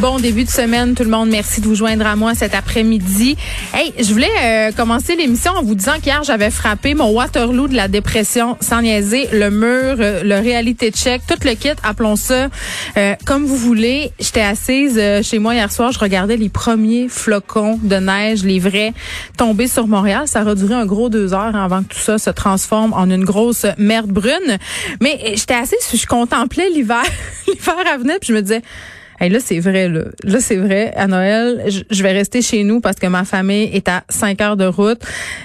Bon début de semaine, tout le monde. Merci de vous joindre à moi cet après-midi. Hey, je voulais euh, commencer l'émission en vous disant qu'hier, j'avais frappé mon Waterloo de la dépression, sans niaiser, le mur, euh, le réalité check, tout le kit, appelons ça euh, comme vous voulez. J'étais assise chez moi hier soir, je regardais les premiers flocons de neige, les vrais, tomber sur Montréal. Ça a duré un gros deux heures avant que tout ça se transforme en une grosse merde brune. Mais j'étais assise, je contemplais l'hiver, l'hiver à venir, puis je me disais Hey, là, c'est vrai, là. Là, c'est vrai. À Noël, je, vais rester chez nous parce que ma famille est à cinq heures de route.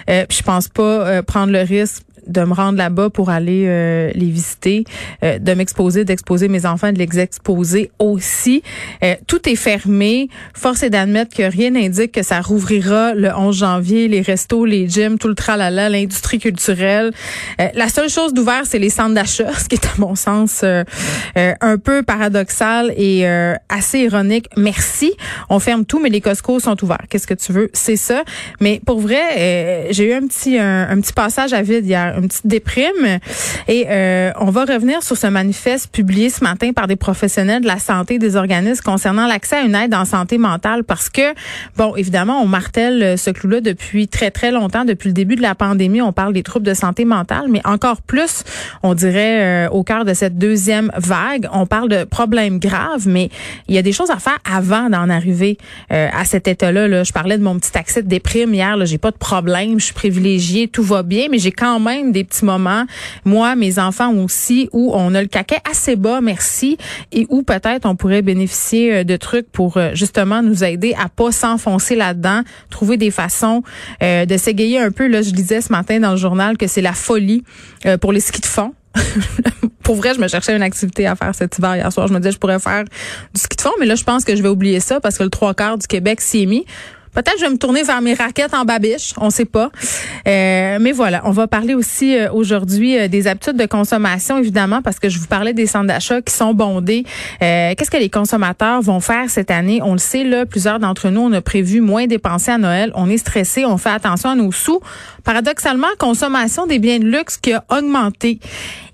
Euh, puis je pense pas euh, prendre le risque de me rendre là-bas pour aller euh, les visiter, euh, de m'exposer, d'exposer mes enfants, de les exposer aussi. Euh, tout est fermé. Force est d'admettre que rien n'indique que ça rouvrira le 11 janvier, les restos, les gyms, tout le tralala, l'industrie culturelle. la seule chose d'ouvert, c'est les centres d'achat, ce qui est à mon sens un peu paradoxal et assez ironique. Merci. On ferme tout, mais les Costco sont ouverts. Qu'est-ce que tu veux? C'est ça. Mais pour vrai, j'ai eu un petit un petit passage à vide hier une petite déprime. Et euh, on va revenir sur ce manifeste publié ce matin par des professionnels de la santé des organismes concernant l'accès à une aide en santé mentale parce que, bon, évidemment, on martèle ce clou-là depuis très, très longtemps. Depuis le début de la pandémie, on parle des troubles de santé mentale, mais encore plus, on dirait, euh, au cœur de cette deuxième vague, on parle de problèmes graves, mais il y a des choses à faire avant d'en arriver euh, à cet état-là. Là. Je parlais de mon petit accès de déprime hier. J'ai pas de problème, je suis privilégiée, tout va bien, mais j'ai quand même des petits moments, moi, mes enfants aussi, où on a le caquet assez bas, merci, et où peut-être on pourrait bénéficier euh, de trucs pour euh, justement nous aider à pas s'enfoncer là-dedans, trouver des façons euh, de s'égayer un peu. Là, je disais ce matin dans le journal que c'est la folie pour les skis de fond. pour vrai, je me cherchais une activité à faire cet hiver hier soir. Je me disais, je pourrais faire du ski de fond, mais là, je pense que je vais oublier ça parce que le trois quarts du Québec s'y est mis. Peut-être je vais me tourner vers mes raquettes en babiche, on sait pas. Euh, mais voilà, on va parler aussi euh, aujourd'hui euh, des habitudes de consommation, évidemment, parce que je vous parlais des centres d'achat qui sont bondés. Qu'est-ce que les consommateurs vont faire cette année? On le sait, là, plusieurs d'entre nous, on a prévu moins dépenser à Noël. On est stressé, on fait attention à nos sous. Paradoxalement, consommation des biens de luxe qui a augmenté.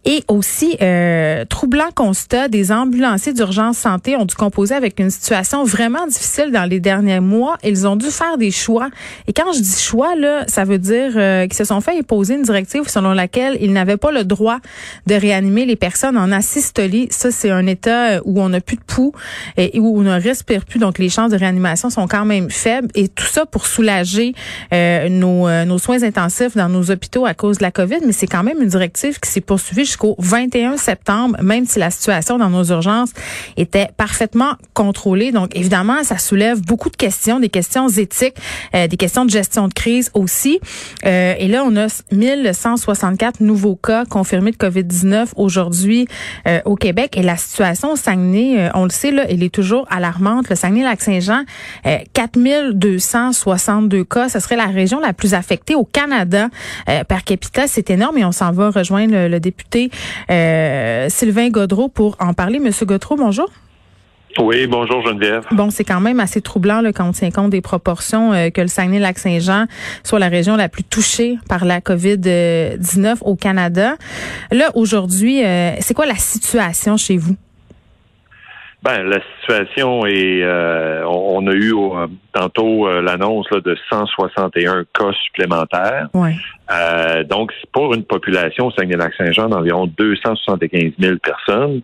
Et aussi, euh, troublant constat, des ambulanciers d'urgence santé ont dû composer avec une situation vraiment difficile dans les derniers mois. Ils ont dû faire des choix. Et quand je dis choix, là, ça veut dire euh, qu'ils se sont fait imposer une directive selon laquelle ils n'avaient pas le droit de réanimer les personnes en asystolie. Ça, c'est un état où on n'a plus de pouls et où on ne respire plus. Donc, les chances de réanimation sont quand même faibles. Et tout ça pour soulager euh, nos, euh, nos soins intensifs dans nos hôpitaux à cause de la COVID. Mais c'est quand même une directive qui s'est poursuivie jusqu'au 21 septembre, même si la situation dans nos urgences était parfaitement contrôlée. Donc, évidemment, ça soulève beaucoup de questions, des questions éthiques, euh, des questions de gestion de crise aussi. Euh, et là, on a 1164 nouveaux cas confirmés de COVID-19 aujourd'hui euh, au Québec. Et la situation au Saguenay, on le sait, là, elle est toujours alarmante. Le Saguenay-Lac-Saint-Jean, 4262 cas. Ce serait la région la plus affectée au Canada par capita. C'est énorme et on s'en va rejoindre le, le député euh, Sylvain Godreau pour en parler. Monsieur Godreau, bonjour. Oui, bonjour Geneviève. Bon, c'est quand même assez troublant là, quand on tient compte des proportions euh, que le Saguenay-Lac-Saint-Jean soit la région la plus touchée par la COVID-19 au Canada. Là, aujourd'hui, euh, c'est quoi la situation chez vous? Ben, la situation est, on, a eu tantôt l'annonce de 161 cas supplémentaires. Ouais. Euh, donc, pour une population au Saguenay-Lac-Saint-Jean d'environ 275 000 personnes,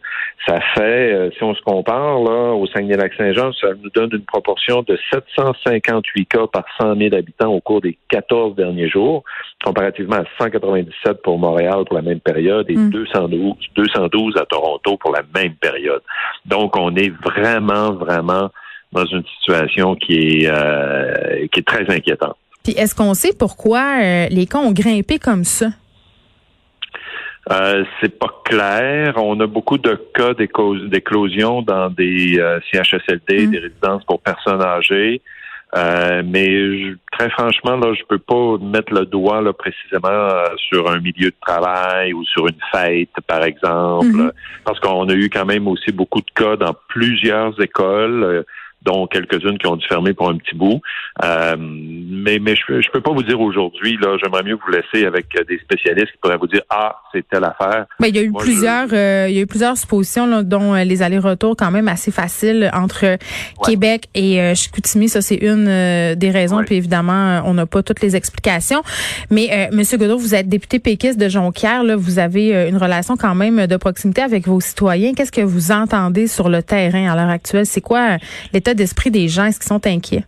ça fait, euh, si on se compare là, au Saguenay-Lac-Saint-Jean, ça nous donne une proportion de 758 cas par 100 000 habitants au cours des 14 derniers jours, comparativement à 197 pour Montréal pour la même période et 212, mm. 212 à Toronto pour la même période. Donc, on est vraiment, vraiment dans une situation qui est, euh, qui est très inquiétante. Puis est-ce qu'on sait pourquoi euh, les cas ont grimpé comme ça? Euh, c'est pas clair. On a beaucoup de cas d'éclosion dans des euh, CHSLD, mm. des résidences pour personnes âgées. Euh, mais très franchement, là, je peux pas mettre le doigt là, précisément sur un milieu de travail ou sur une fête, par exemple, mm-hmm. parce qu'on a eu quand même aussi beaucoup de cas dans plusieurs écoles dont quelques-unes qui ont dû fermer pour un petit bout. Euh, mais mais je, je peux pas vous dire aujourd'hui. Là, j'aimerais mieux vous laisser avec des spécialistes qui pourraient vous dire ah c'est telle affaire. Mais il y a eu plusieurs euh, il y a eu plusieurs suppositions dont euh, les allers-retours quand même assez faciles entre Québec et euh, Chicoutimi. Ça c'est une des raisons. Puis évidemment on n'a pas toutes les explications. Mais Monsieur Godot, vous êtes député péquiste de Jonquière. Là, vous avez une relation quand même de proximité avec vos citoyens. Qu'est-ce que vous entendez sur le terrain à l'heure actuelle? C'est quoi l'état d'esprit des gens? Est-ce qu'ils sont inquiets?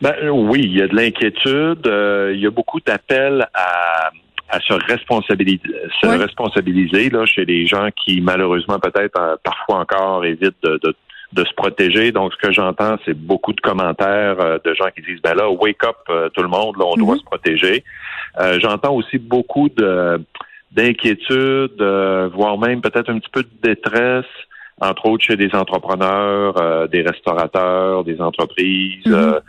Ben, oui, il y a de l'inquiétude. Euh, il y a beaucoup d'appels à, se responsabiliser, se responsabiliser là, chez les gens qui, malheureusement, peut-être euh, parfois encore évitent de, se protéger. Donc, ce que j'entends, c'est beaucoup de commentaires euh, de gens qui disent, ben là, wake up tout le monde, là, on doit mm-hmm. se protéger. j'entends aussi beaucoup de d'inquiétude, voire même peut-être un petit peu de détresse entre autres chez des entrepreneurs, euh, des restaurateurs, des entreprises. Mhm. Euh,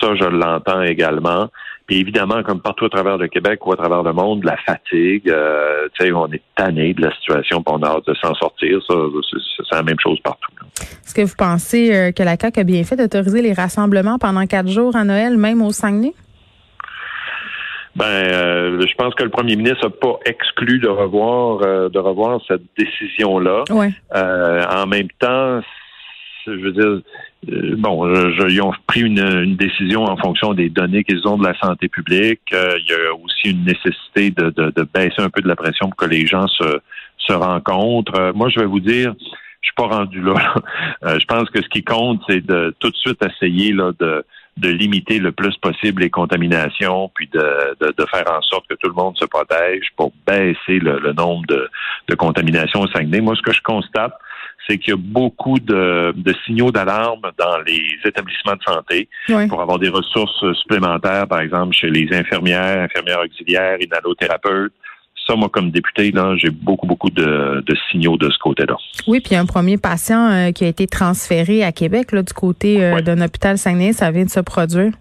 ça, je l'entends également. Puis évidemment, comme partout à travers le Québec ou à travers le monde, la fatigue, euh, tu sais, on est tanné de la situation, puis on a hâte de s'en sortir. Ça, c'est la même chose partout. Est-ce que vous pensez que la CAQ a bien fait d'autoriser les rassemblements pendant quatre jours à Noël, même au Saguenay? Ben, euh, je pense que le premier ministre n'a pas exclu de revoir euh, de revoir cette décision-là. Euh, en même temps, je veux dire, bon, je, ils ont pris une, décision en fonction des données qu'ils ont de la santé publique. il y a aussi une nécessité de, de, baisser un peu de la pression pour que les gens se, se rencontrent. moi, je vais vous dire, je suis pas rendu là. je pense que ce qui compte, c'est de tout de suite essayer là de de limiter le plus possible les contaminations, puis de, de, faire en sorte que tout le monde se protège pour baisser le, nombre de, de contaminations au Saguenay. Moi, ce que je constate, c'est qu'il y a beaucoup de, de signaux d'alarme dans les établissements de santé pour avoir des ressources supplémentaires, par exemple chez les infirmières, infirmières auxiliaires, inhalothérapeutes, ça, moi, comme député, là, j'ai beaucoup, beaucoup de, signaux de ce côté-là. Oui, puis un premier patient euh, qui a été transféré à Québec, là, du côté euh, d'un hôpital Saguenay, ça vient de se produire.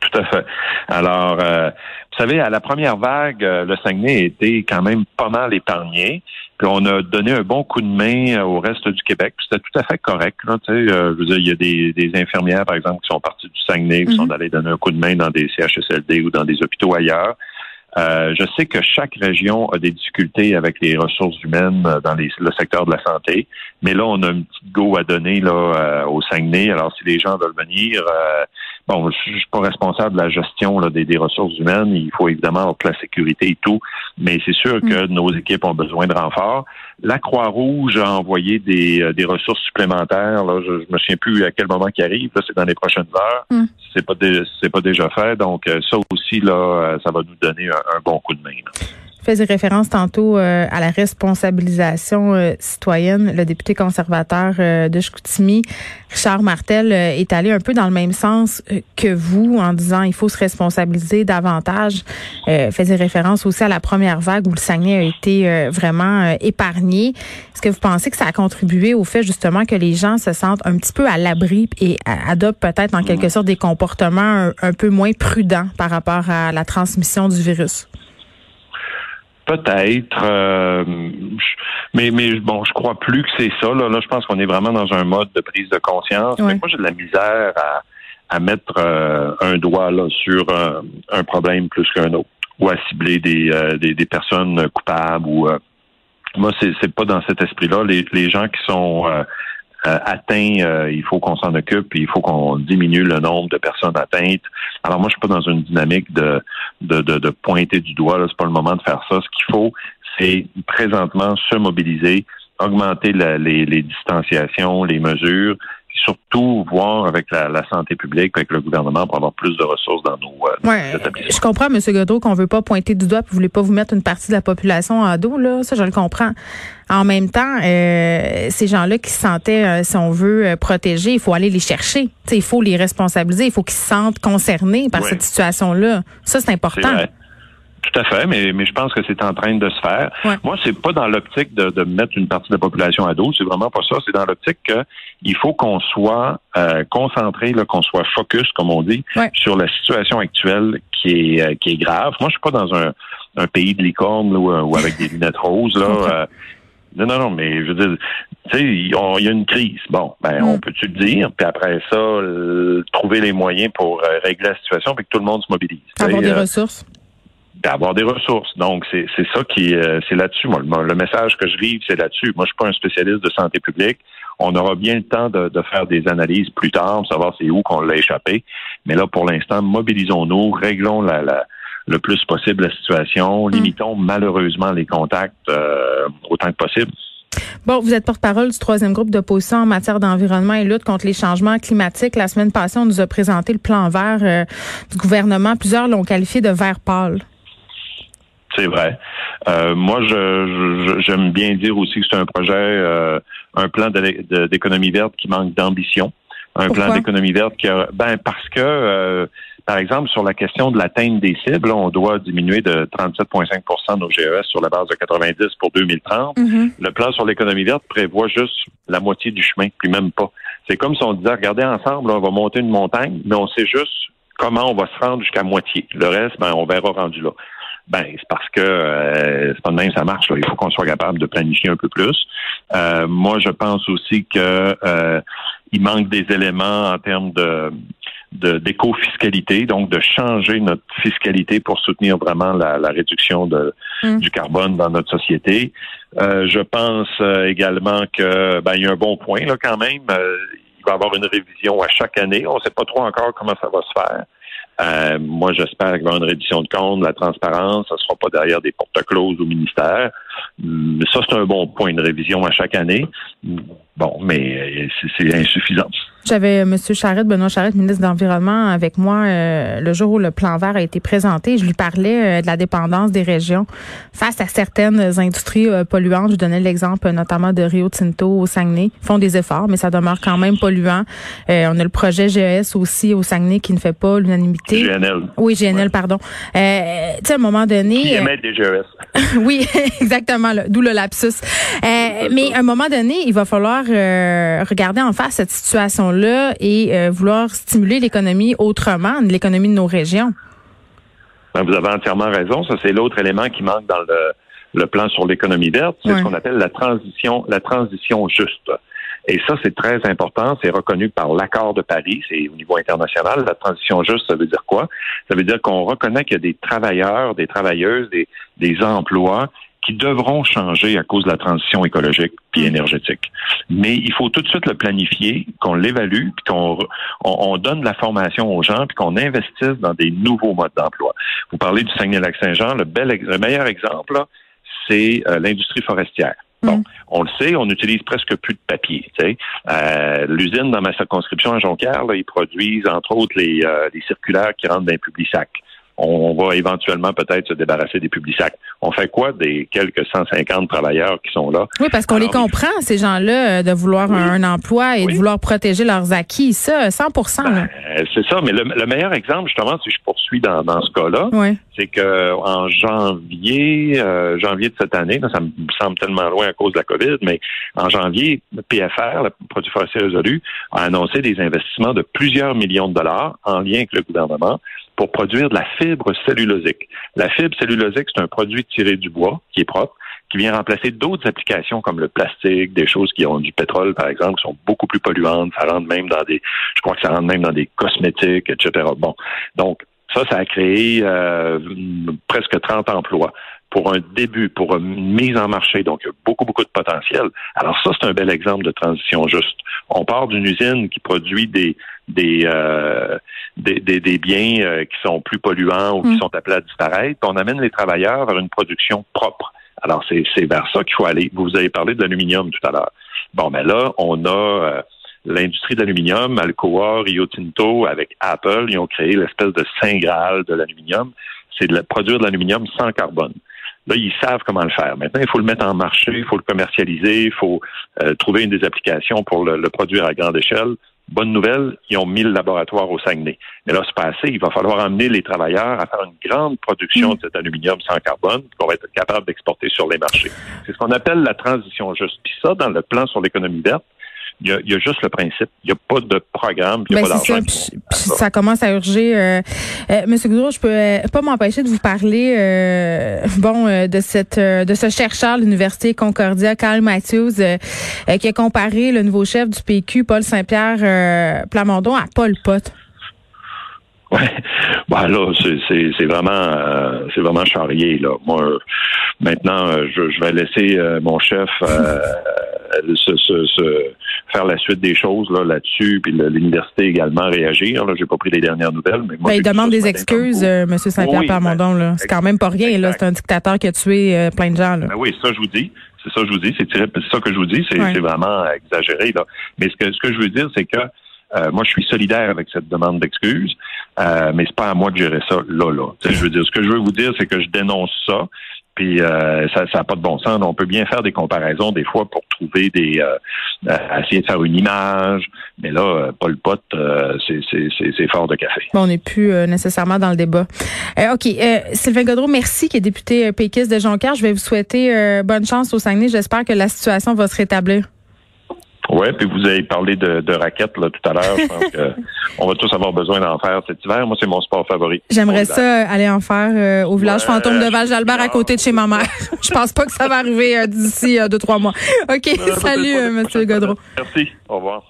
Tout à fait. Alors, euh, vous savez, à la première vague, le Saguenay a été quand même pas mal épargné. Puis on a donné un bon coup de main au reste du Québec. C'était tout à fait correct. Là, je veux dire, il y a des, infirmières, par exemple, qui sont parties du Saguenay, qui sont mhm. allées donner un coup de main dans des CHSLD ou dans des hôpitaux ailleurs. Euh, je sais que chaque région a des difficultés avec les ressources humaines euh, dans le secteur de la santé, mais là, on a une petite go à donner là euh, au Saguenay. Alors, si les gens veulent venir, bon, je, suis pas responsable de la gestion là, des, ressources humaines. Il faut évidemment avoir la sécurité et tout, mais c'est sûr que mm. nos équipes ont besoin de renforts. La Croix-Rouge a envoyé des, des ressources supplémentaires. Là, je, je me souviens plus à quel moment qui arrive. c'est dans les prochaines heures. Mm. C'est pas c'est pas déjà fait. Donc ça aussi là, ça va nous donner un, bon coup de main faisais référence tantôt euh, à la responsabilisation euh, citoyenne. Le député conservateur euh, de Chicoutimi, Richard Martel, est allé un peu dans le même sens que vous en disant il faut se responsabiliser davantage. faisait référence aussi à la première vague où le Saguenay a été vraiment épargné. Est-ce que vous pensez que ça a contribué au fait justement que les gens se sentent un petit peu à l'abri et adoptent peut-être en quelque sorte des comportements un peu moins prudents par rapport à la transmission du virus? Peut-être, euh, mais mais bon, je crois plus que c'est ça. Là, je pense qu'on est vraiment dans un mode de prise de conscience. moi, j'ai de la misère à, à mettre euh, un doigt là sur un, problème plus qu'un autre, ou à cibler des, euh, des, des, personnes coupables. Ou moi, c'est c'est pas dans cet esprit-là. Les, les gens qui sont atteint, il faut qu'on s'en occupe, il faut qu'on diminue le nombre de personnes atteintes. Alors moi, je suis pas dans une dynamique de de, de, pointer du doigt. C'est pas le moment de faire ça. Ce qu'il faut, c'est présentement se mobiliser, augmenter les, les distanciations, les mesures, surtout voir avec la, santé publique, avec le gouvernement pour avoir plus de ressources dans nos euh, ouais, Je comprends, M. Godreau, qu'on veut pas pointer du doigt, puis vous voulez pas vous mettre une partie de la population en dos, là. Ça, je le comprends. En même temps, euh, ces gens-là qui se sentaient, euh, si on veut, protégés, il faut aller les chercher. il faut les responsabiliser. Il faut qu'ils se sentent concernés par cette situation-là. Ça, c'est important. Tout à fait, mais, mais je pense que c'est en train de se faire. Moi, c'est pas dans l'optique de, de, mettre une partie de la population à dos, c'est vraiment pas ça. C'est dans l'optique qu'il faut qu'on soit euh, concentré, qu'on soit focus, comme on dit, sur la situation actuelle qui est, euh, qui est grave. Moi, je suis pas dans un, un pays de licorne ou, ou, avec des lunettes roses. Là, euh, non, non, non, mais je veux dire, tu sais, il y a une crise. Bon, ben, on mm. peut-tu le dire, puis après ça, trouver les moyens pour régler la situation, puis que tout le monde se mobilise. Avoir des ressources d'avoir des ressources. Donc, c'est ça qui euh, c'est là-dessus. Moi, le, message que je livre, c'est là-dessus. Moi, je suis pas un spécialiste de santé publique. On aura bien le temps de, faire des analyses plus tard, pour savoir c'est où qu'on l'a échappé. Mais là, pour l'instant, mobilisons-nous, réglons la, la, le plus possible la situation, mm. limitons malheureusement les contacts euh, autant que possible. Bon, vous êtes porte-parole du troisième groupe d'opposition en matière d'environnement et lutte contre les changements climatiques. La semaine passée, on nous a présenté le plan vert euh, du gouvernement. Plusieurs l'ont qualifié de vert pâle. C'est vrai. Euh, moi, je, j'aime bien dire aussi que c'est un projet, euh, un plan d'économie verte qui manque d'ambition. Un plan d'économie verte qui a, ben parce que, euh, par exemple, sur la question de l'atteinte des cibles, on doit diminuer de 37,5% nos GES sur la base de 90 pour 2030. Mm-hmm. Le plan sur l'économie verte prévoit juste la moitié du chemin, puis même pas. C'est comme si on disait, regardez ensemble, on va monter une montagne, mais on sait juste comment on va se rendre jusqu'à moitié. Le reste, ben, on verra rendu là. Ben, c'est parce que euh, c'est pas de même ça marche. Là. Il faut qu'on soit capable de planifier un peu plus. Euh, moi, je pense aussi que euh, il manque des éléments en termes de d'éco-fiscalité, donc de changer notre fiscalité pour soutenir vraiment la, réduction de, mm. du carbone dans notre société. je pense également que ben, il y a un bon point là quand même. il va y avoir une révision à chaque année. On ne sait pas trop encore comment ça va se faire. Euh, moi, j'espère qu'il va y avoir une réduction de compte, la transparence, ça ne sera pas derrière des porte-closes au ministère. Mais ça, c'est un bon point de révision à chaque année. Bon, mais euh, c'est insuffisant. J'avais M. Charette, Benoît Charette, ministre de l'Environnement, avec moi euh, le jour où le plan vert a été présenté. Je lui parlais euh, de la dépendance des régions face à certaines industries polluantes. Je donnais l'exemple notamment de Rio Tinto au Saguenay. Ils font des efforts, mais ça demeure quand même polluant. on a le projet GES aussi au Saguenay qui ne fait pas l'unanimité. GNL. Oui, GNL, pardon. tu sais, à un moment donné... Qui des GES. oui, exactement, d'où le lapsus. mais à un moment donné, il va falloir euh, regarder en face cette situation-là et euh, vouloir stimuler l'économie autrement, l'économie de nos régions. Ben, vous avez entièrement raison. Ça, c'est l'autre élément qui manque dans le, plan sur l'économie verte. C'est ce qu'on appelle la transition, la transition juste. Et ça, c'est très important. C'est reconnu par l'accord de Paris. C'est au niveau international. La transition juste, ça veut dire quoi? Ça veut dire qu'on reconnaît qu'il y a des travailleurs, des travailleuses, des, des emplois qui devront changer à cause de la transition écologique puis mm. énergétique. Mais il faut tout de suite le planifier, qu'on l'évalue, puis qu'on on, donne de la formation aux gens, puis qu'on investisse dans des nouveaux modes d'emploi. Vous parlez du Saguenay-Lac-Saint-Jean, le, bel, le meilleur exemple, c'est euh, l'industrie forestière. Bon, mm. on le sait, on utilise presque plus de papier. Euh, L'usine dans ma circonscription à Jonquière, là, ils produisent entre autres les, euh, les circulaires qui rentrent dans les publics sacs on va éventuellement peut-être se débarrasser des publics sacs. On fait quoi des quelques 150 travailleurs qui sont là? Oui, parce qu'on les comprend, ces gens-là, euh, de vouloir un, emploi et de vouloir protéger leurs acquis. Ça, 100 ben, C'est ça, mais le, meilleur exemple, justement, si je poursuis dans, ce cas-là, c'est que en janvier, euh, janvier de cette année, ça me semble tellement loin à cause de la COVID, mais en janvier, le PFR, le produit forestier résolu, a annoncé des investissements de plusieurs millions de dollars en lien avec le gouvernement pour produire de la fibre cellulosique. La fibre cellulosique, c'est un produit tiré du bois qui est propre, qui vient remplacer d'autres applications comme le plastique, des choses qui ont du pétrole, par exemple, qui sont beaucoup plus polluantes. Ça rentre même dans des, je crois que ça rentre même dans des cosmétiques, etc. Bon, donc ça, ça a créé euh, presque 30 emplois. Pour un début, pour une mise en marché. Donc, il y a beaucoup, beaucoup de potentiel. Alors ça, c'est un bel exemple de transition juste. On part d'une usine qui produit des des, euh, des, des, biens euh, qui sont plus polluants ou qui mm. sont appelés à disparaître. On amène les travailleurs vers une production propre. Alors, c'est vers ça qu'il faut aller. Vous avez parlé de l'aluminium tout à l'heure. Bon, mais là, on a euh, l'industrie d'aluminium, Alcoa, Rio Tinto, avec Apple, ils ont créé l'espèce de saint graal de l'aluminium. C'est de produire de l'aluminium sans carbone. Là, ils savent comment le faire. Maintenant, il faut le mettre en marché, il faut le commercialiser, il faut euh, trouver une des applications pour le, produire à grande échelle. Bonne nouvelle, ils ont mis le laboratoire au Saguenay. Mais là, c'est pas assez. Il va falloir amener les travailleurs à faire une grande production de cet aluminium sans carbone qu'on va être capable d'exporter sur les marchés. C'est ce qu'on appelle la transition juste. Puis ça, dans le plan sur l'économie verte, il y, a, juste le principe. Il n'y a pas de programme, il n'y a ben, pas d'argent. Ça, ça commence à urger. Euh, euh, Monsieur Goudreau, je peux euh, pas m'empêcher de vous parler euh, bon de cette de ce chercheur de l'Université Concordia, Carl Matthews, qui a comparé le nouveau chef du PQ, Paul Saint-Pierre Plamondon, à Paul Pot. Ouais, bah là, c'est vraiment c'est vraiment charrier là. Moi, maintenant, je, je vais laisser mon chef se, se, se, faire la suite des choses là là-dessus, puis l'université également réagir. Là, j'ai pas pris les dernières nouvelles, mais moi, ben, il demande des excuses, euh, M. Saint-Pierre Parmondon. là, c'est quand même pas rien. Là, c'est un dictateur qui a tué euh, plein de gens. Là. Ben oui, ça je vous dis. C'est ça que je vous dis. C'est ça que je vous dis. C'est vraiment exagéré là. Mais ce que ce que je veux dire, c'est que euh, moi, je suis solidaire avec cette demande d'excuses, euh, mais c'est pas à moi de gérer ça là, là. je veux dire, ce que je veux vous dire, c'est que je dénonce ça. Puis euh, ça n'a pas de bon sens. On peut bien faire des comparaisons des fois pour trouver des euh, euh, essayer de faire une image, mais là, Paul Pot, c'est fort de café. on n'est plus nécessairement dans le débat. OK. Sylvain Godreau, merci qui est député péquiste de Jonquière. Je vais vous souhaiter bonne chance au Saguenay. J'espère que la situation va se rétablir. Oui, puis vous avez parlé de, de raquettes là, tout à l'heure. Je pense qu'on va tous avoir besoin d'en faire cet hiver. Moi, c'est mon sport favori. J'aimerais ça aller en faire euh, au village fantôme de Val-Jalbert à côté de chez ma mère. Je pense pas que ça va arriver euh, d'ici euh, deux, trois mois. OK, salut, Monsieur Godreau. Merci. Au revoir.